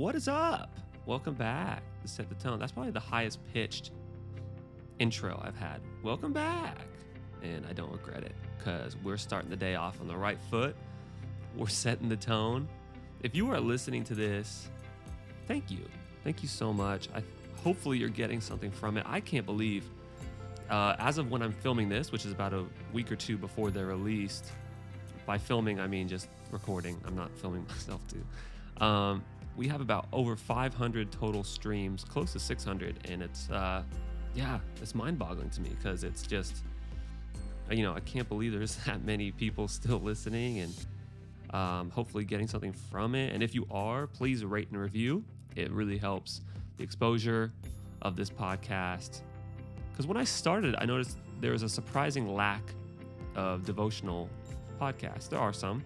What is up? Welcome back to Set the Tone. That's probably the highest pitched intro I've had. Welcome back. And I don't regret it because we're starting the day off on the right foot. We're setting the tone. If you are listening to this, thank you. Thank you so much. I hopefully you're getting something from it. I can't believe uh, as of when I'm filming this, which is about a week or two before they're released, by filming, I mean just recording. I'm not filming myself too. Um, we have about over 500 total streams, close to 600, and it's uh, yeah, it's mind-boggling to me because it's just you know I can't believe there's that many people still listening and um, hopefully getting something from it. And if you are, please rate and review. It really helps the exposure of this podcast. Because when I started, I noticed there was a surprising lack of devotional podcasts. There are some,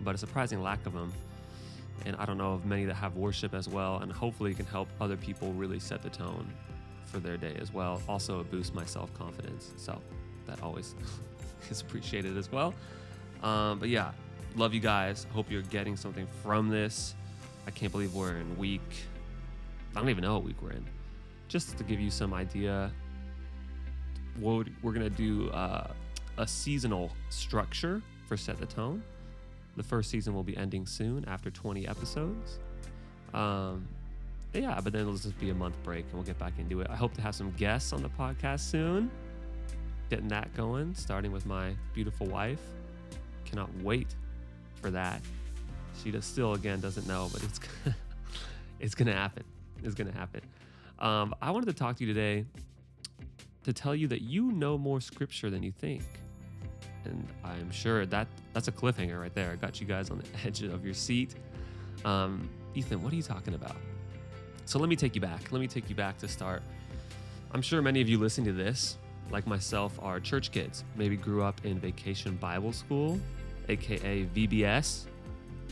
but a surprising lack of them. And I don't know of many that have worship as well. And hopefully, it can help other people really set the tone for their day as well. Also, boost my self confidence. So that always is appreciated as well. Um, but yeah, love you guys. Hope you're getting something from this. I can't believe we're in week. I don't even know what week we're in. Just to give you some idea, we're, we're gonna do uh, a seasonal structure for Set the Tone. The first season will be ending soon after 20 episodes. Um, yeah, but then it'll just be a month break and we'll get back into it. I hope to have some guests on the podcast soon. Getting that going, starting with my beautiful wife. Cannot wait for that. She still again doesn't know, but it's it's gonna happen. It's gonna happen. Um, I wanted to talk to you today to tell you that you know more scripture than you think, and I'm sure that that's a cliffhanger right there. I got you guys on the edge of your seat. Um, Ethan, what are you talking about? So let me take you back. Let me take you back to start. I'm sure many of you listening to this, like myself, are church kids. Maybe grew up in Vacation Bible School, aka VBS.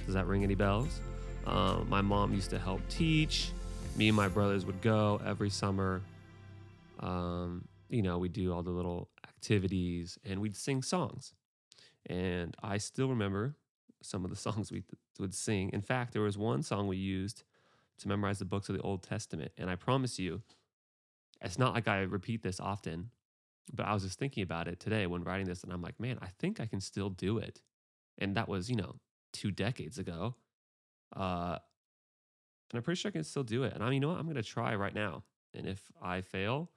Does that ring any bells? Uh, my mom used to help teach. Me and my brothers would go every summer. Um, you know, we'd do all the little activities and we'd sing songs. And I still remember some of the songs we would sing. In fact, there was one song we used to memorize the books of the Old Testament. And I promise you, it's not like I repeat this often, but I was just thinking about it today when writing this. And I'm like, man, I think I can still do it. And that was, you know, two decades ago. Uh, and I'm pretty sure I can still do it. And I, you know what? I'm going to try right now. And if I fail,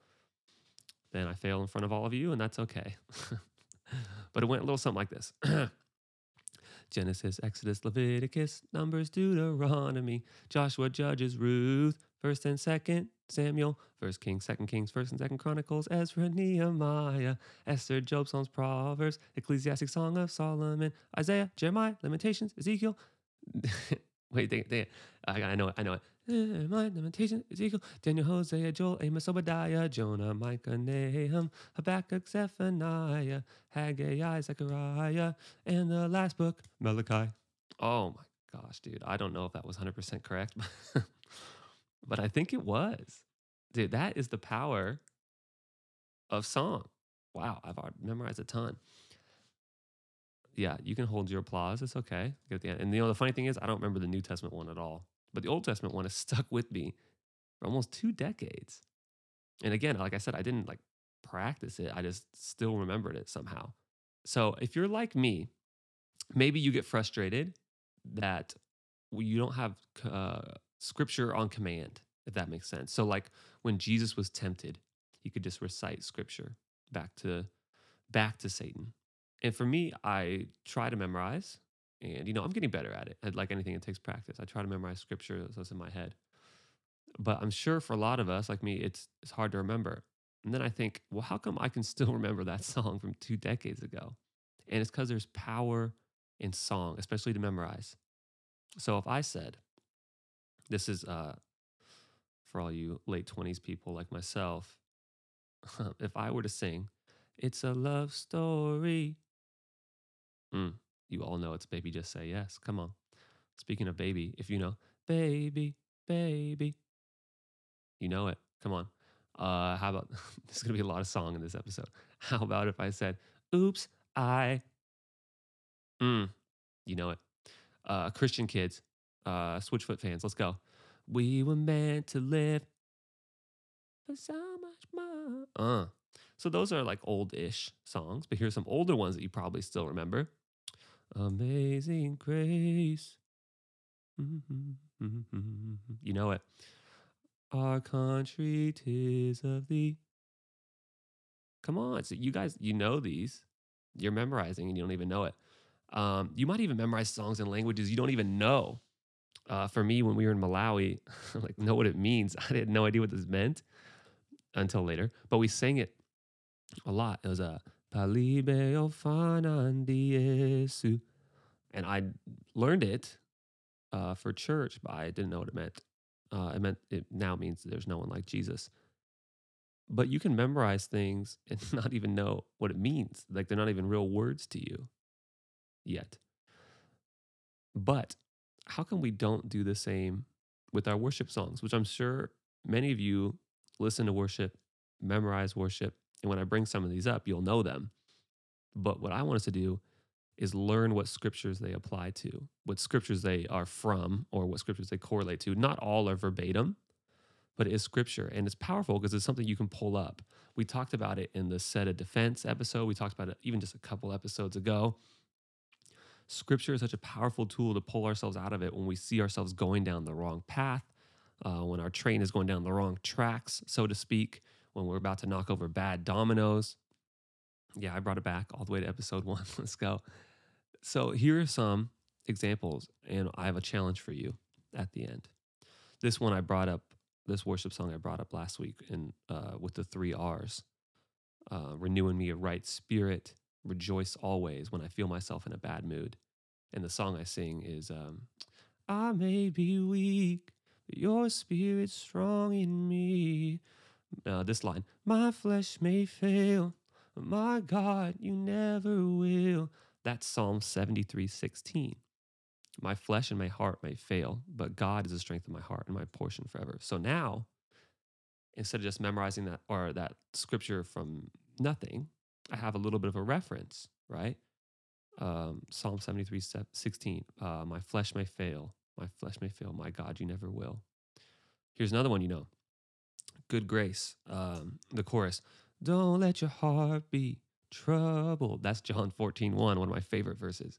then I fail in front of all of you, and that's okay. but it went a little something like this. Genesis, Exodus, Leviticus, Numbers, Deuteronomy, Joshua, Judges, Ruth, First and Second Samuel, First Kings, Second Kings, First and Second Chronicles, Ezra, Nehemiah, Esther, Job, Psalms, Proverbs, Ecclesiastes, Song of Solomon, Isaiah, Jeremiah, Lamentations, Ezekiel. Wait, dang it, dang it. I, I know it, I know it. Jeremiah, Lamentations, Ezekiel, Daniel, Hosea, Joel, Amos, Obadiah, Jonah, Micah, Nahum, Habakkuk, Zephaniah, Haggai, Zechariah, and the last book, Malachi. Oh my gosh, dude. I don't know if that was 100% correct, but I think it was. Dude, that is the power of song. Wow, I've memorized a ton. Yeah, you can hold your applause. It's okay. Get at the end. And you know, the funny thing is, I don't remember the New Testament one at all. But the Old Testament one has stuck with me for almost two decades. And again, like I said, I didn't like practice it. I just still remembered it somehow. So if you're like me, maybe you get frustrated that you don't have uh, scripture on command, if that makes sense. So like when Jesus was tempted, he could just recite scripture back to back to Satan. And for me, I try to memorize and, you know, I'm getting better at it. Like anything, it takes practice. I try to memorize scripture that's in my head. But I'm sure for a lot of us, like me, it's, it's hard to remember. And then I think, well, how come I can still remember that song from two decades ago? And it's because there's power in song, especially to memorize. So if I said, this is uh, for all you late 20s people like myself, if I were to sing, it's a love story. Mm, you all know it's Baby Just Say Yes. Come on. Speaking of baby, if you know, baby, baby, you know it. Come on. Uh, how about there's gonna be a lot of song in this episode. How about if I said, "Oops, I," mm, you know it. Uh, Christian kids, Uh, Switchfoot fans, let's go. We were meant to live for so much more. Uh. So those are like old-ish songs, but here's some older ones that you probably still remember. Amazing Grace. You know it. Our country tis of thee. Come on. So you guys, you know these. You're memorizing and you don't even know it. Um, you might even memorize songs in languages you don't even know. Uh, for me, when we were in Malawi, like know what it means. I had no idea what this meant until later, but we sang it a lot. It was a Palibe Yesu. And I learned it uh, for church, but I didn't know what it meant. Uh, it meant it now means there's no one like Jesus. But you can memorize things and not even know what it means. Like they're not even real words to you yet. But how come we don't do the same with our worship songs, which I'm sure many of you listen to worship, memorize worship, and when I bring some of these up, you'll know them. But what I want us to do is learn what scriptures they apply to, what scriptures they are from, or what scriptures they correlate to. Not all are verbatim, but it is scripture. And it's powerful because it's something you can pull up. We talked about it in the set of defense episode. We talked about it even just a couple episodes ago. Scripture is such a powerful tool to pull ourselves out of it when we see ourselves going down the wrong path, uh, when our train is going down the wrong tracks, so to speak, when we're about to knock over bad dominoes. Yeah, I brought it back all the way to episode one. Let's go. So here are some examples, and I have a challenge for you at the end. This one I brought up, this worship song I brought up last week, in uh, with the three R's, uh, renewing me a right spirit, rejoice always when I feel myself in a bad mood. And the song I sing is, um, I may be weak, but your spirit's strong in me. Uh, this line, my flesh may fail, my God, you never will. That's Psalm 73 16. My flesh and my heart may fail, but God is the strength of my heart and my portion forever. So now, instead of just memorizing that or that scripture from nothing, I have a little bit of a reference, right? Um, Psalm 73 16. Uh, my flesh may fail, my flesh may fail, my God, you never will. Here's another one you know Good Grace, um, the chorus. Don't let your heart be troubled. That's John 14, 1, one of my favorite verses.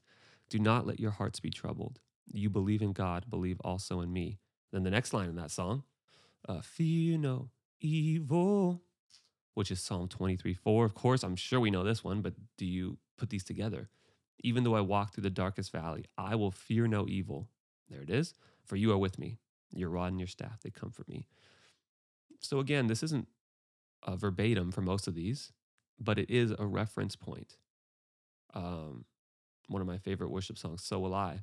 Do not let your hearts be troubled. You believe in God, believe also in me. Then the next line in that song, uh, fear no evil, which is Psalm 23, 4. Of course, I'm sure we know this one, but do you put these together? Even though I walk through the darkest valley, I will fear no evil. There it is. For you are with me. Your rod and your staff, they comfort me. So again, this isn't uh, verbatim for most of these, but it is a reference point. Um, one of my favorite worship songs, So Will I.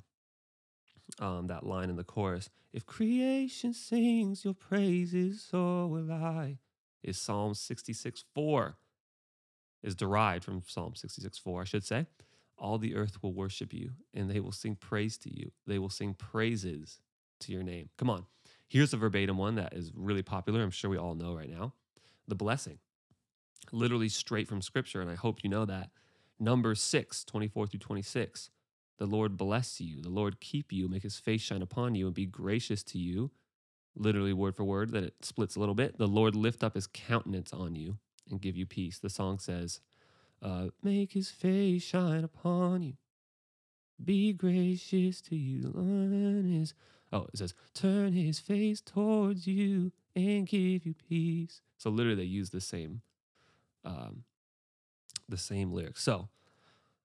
Um, that line in the chorus, if creation sings your praises, so will I, is Psalm 66 4, is derived from Psalm 66 4, I should say. All the earth will worship you, and they will sing praise to you. They will sing praises to your name. Come on. Here's a verbatim one that is really popular. I'm sure we all know right now the blessing, literally straight from scripture. And I hope you know that. Number 6, 24 through 26. The Lord bless you. The Lord keep you, make his face shine upon you, and be gracious to you. Literally, word for word, that it splits a little bit. The Lord lift up his countenance on you and give you peace. The song says, uh, Make his face shine upon you, be gracious to you. Lord, his Oh, it says, turn his face towards you and give you peace. So literally they use the same um the same lyrics. So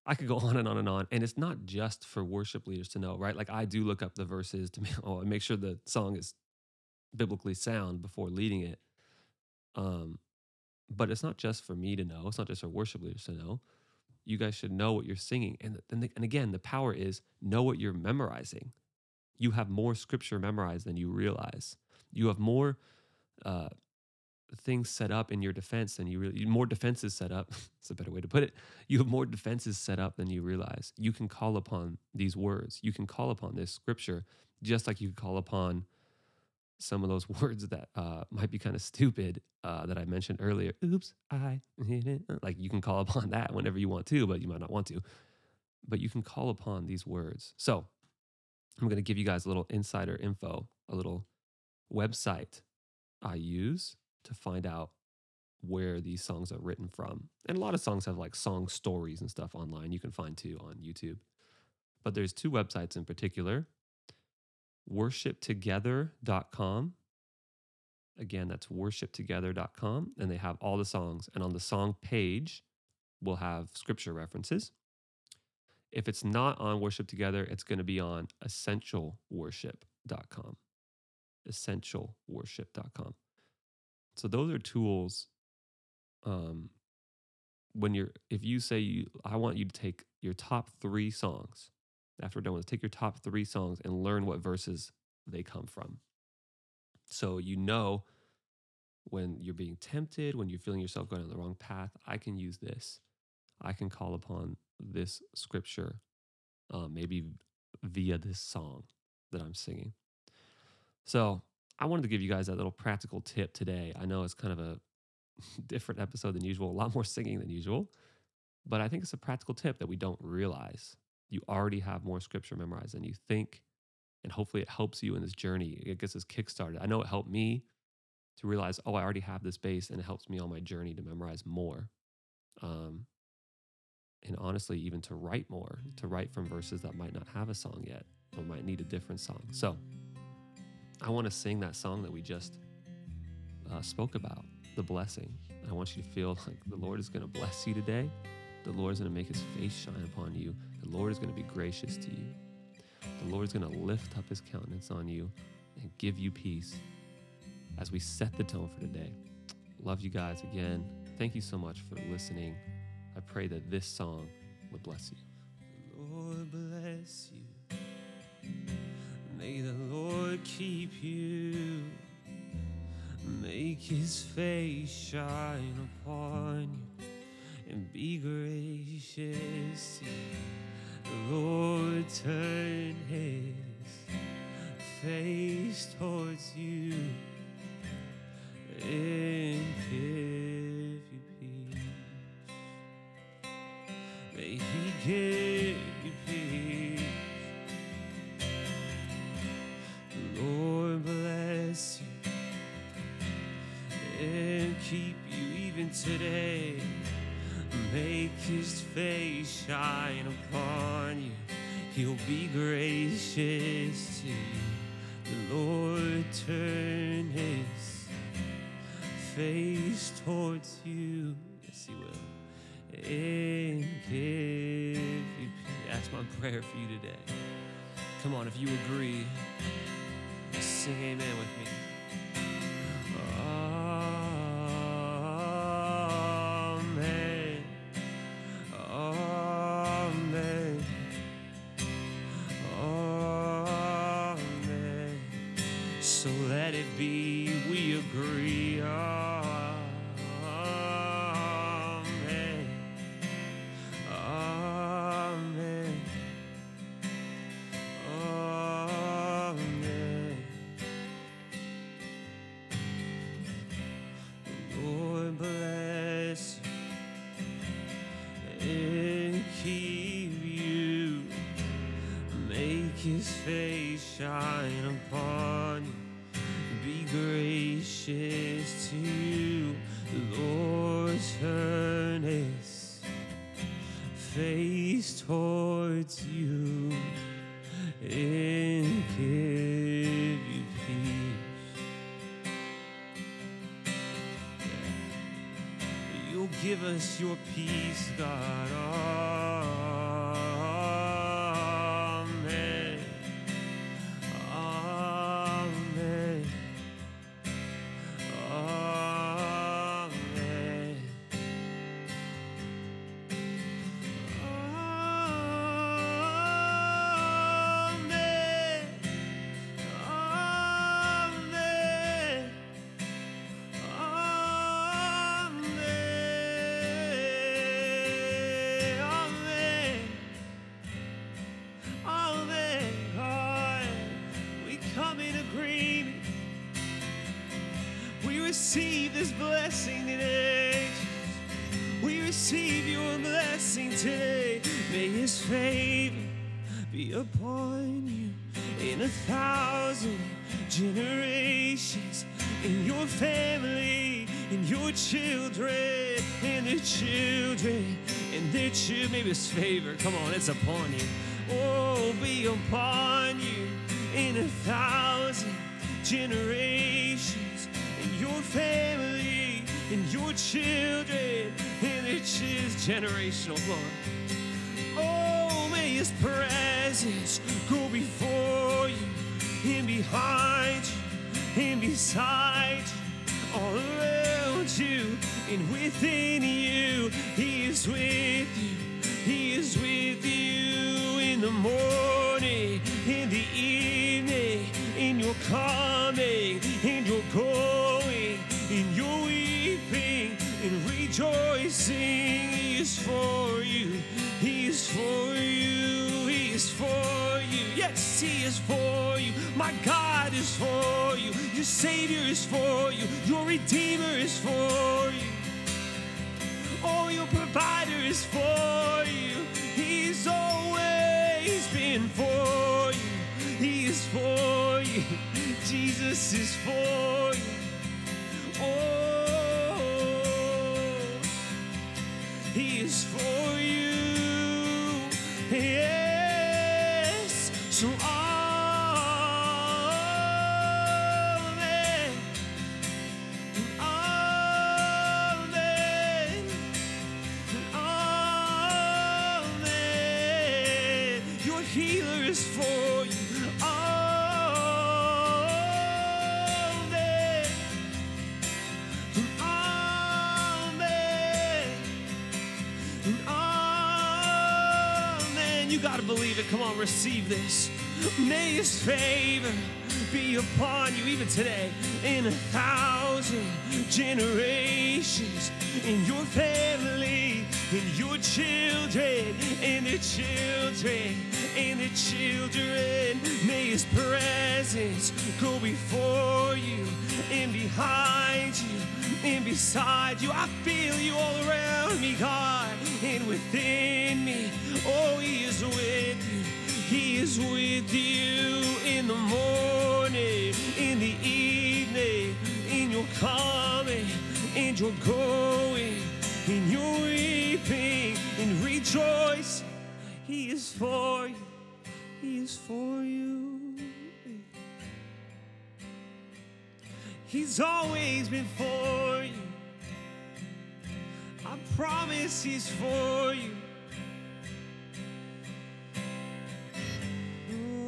I could go on and on and on. And it's not just for worship leaders to know, right? Like I do look up the verses to make, make sure the song is biblically sound before leading it. Um, but it's not just for me to know. It's not just for worship leaders to know. You guys should know what you're singing. And, and, the, and again, the power is know what you're memorizing you have more scripture memorized than you realize. You have more uh, things set up in your defense than you really, more defenses set up. It's a better way to put it. You have more defenses set up than you realize. You can call upon these words. You can call upon this scripture just like you could call upon some of those words that uh, might be kind of stupid uh, that I mentioned earlier. Oops, I it. Like you can call upon that whenever you want to, but you might not want to. But you can call upon these words. So I'm going to give you guys a little insider info, a little website I use to find out where these songs are written from. And a lot of songs have like song stories and stuff online you can find too on YouTube. But there's two websites in particular worshiptogether.com. Again, that's worshiptogether.com. And they have all the songs. And on the song page, we'll have scripture references. If it's not on Worship Together, it's going to be on essentialworship.com. Essentialworship.com. So those are tools. Um, when you're, if you say you, I want you to take your top three songs. After we're done with this, take your top three songs and learn what verses they come from. So you know when you're being tempted, when you're feeling yourself going on the wrong path, I can use this. I can call upon this scripture, uh, maybe via this song that I'm singing. So I wanted to give you guys that little practical tip today. I know it's kind of a different episode than usual, a lot more singing than usual, but I think it's a practical tip that we don't realize. You already have more scripture memorized than you think, and hopefully it helps you in this journey. It gets us kickstarted. I know it helped me to realize, oh, I already have this base, and it helps me on my journey to memorize more. Um, and honestly, even to write more, to write from verses that might not have a song yet or might need a different song. So I want to sing that song that we just uh, spoke about, the blessing. I want you to feel like the Lord is going to bless you today. The Lord is going to make his face shine upon you. The Lord is going to be gracious to you. The Lord is going to lift up his countenance on you and give you peace as we set the tone for today. Love you guys again. Thank you so much for listening. I pray that this song would bless you. The Lord bless you. May the Lord keep you. Make his face shine upon you and be gracious. The Lord turn his face towards you and give you peace. May he give He'll be gracious to you. The Lord turn his face towards you. Yes, he will and give you peace. That's my prayer for you today. Come on, if you agree, sing amen with me. Shine upon you. Be gracious to. The Lord turn his face towards you and give you peace. You'll give us your peace, God. Amen. This blessing today. We receive your blessing today. May his favor be upon you in a thousand generations, in your family, in your children, in their children, in their children. Maybe it's favor. Come on, it's upon you. Oh, be upon you in a thousand generations, your family, in your children, in their children. Generational, Lord. Oh, may His presence go before you, and behind you, and beside you, all around you, and within you. He is with you. He is with you in the morning, in the evening, in your coming, in your going, in your weeping, in rejoicing. He is for you. He is for you. He is for you. Yes, He is for you. My God is for you. Your Savior is for you. Your Redeemer is for you. Oh, your provider is for you. He's always been for you. He is for you. Jesus is for you. He is for you. Yes. So, Amen. Amen. Amen. Your healer is for you. Believe it. Come on, receive this. May his favor be upon you even today in a thousand generations, in your family, in your children, in their children, in the children. May his presence go before you and behind you and beside you. I feel you all around me, God, and within me. Oh, He is with you. He is with you in the morning, in the evening, in your coming, in your going, in your weeping, in rejoice. He is for you. He is for you. He's always been for you. I promise He's for you.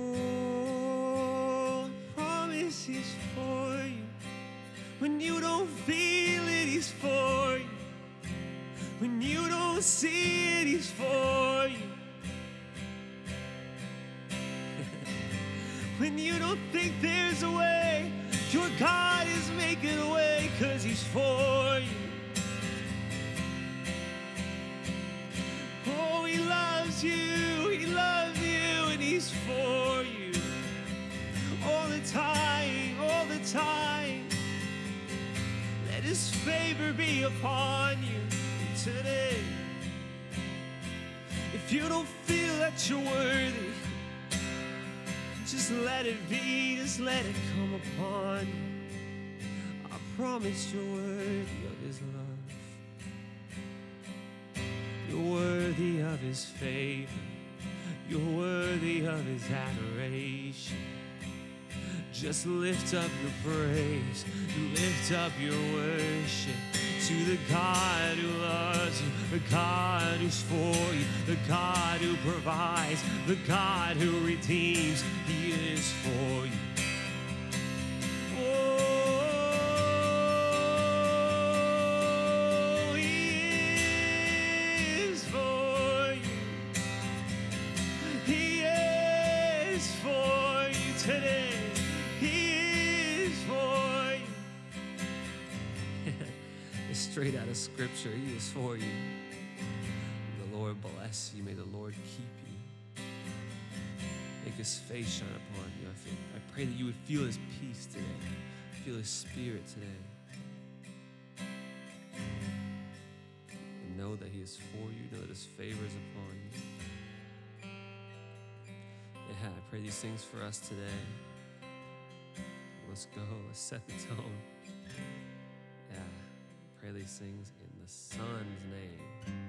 Oh, I promise He's for you. When you don't feel it, He's for you. When you don't see when you don't think there's a way, your God is making a way because He's for you. Oh, He loves you, He loves you, and He's for you. All the time, all the time. Let His favor be upon you today. If you don't feel that you're worthy, just let it be, just let it come upon you. I promise you're worthy of His love. You're worthy of His favor. You're worthy of His adoration. Just lift up your praise, lift up your worship to the God the God who's for you, the God who provides, the God who redeems. He is for you. Oh, He is for you. He is for you today. He is for you. straight out of Scripture. He is for you. Bless you. May the Lord keep you. Make His face shine upon you. I, I pray that you would feel His peace today. Feel His Spirit today. And know that He is for you. Know that His favor is upon you. Yeah, I pray these things for us today. Let's go. Let's set the tone. Yeah. Pray these things in the Son's name.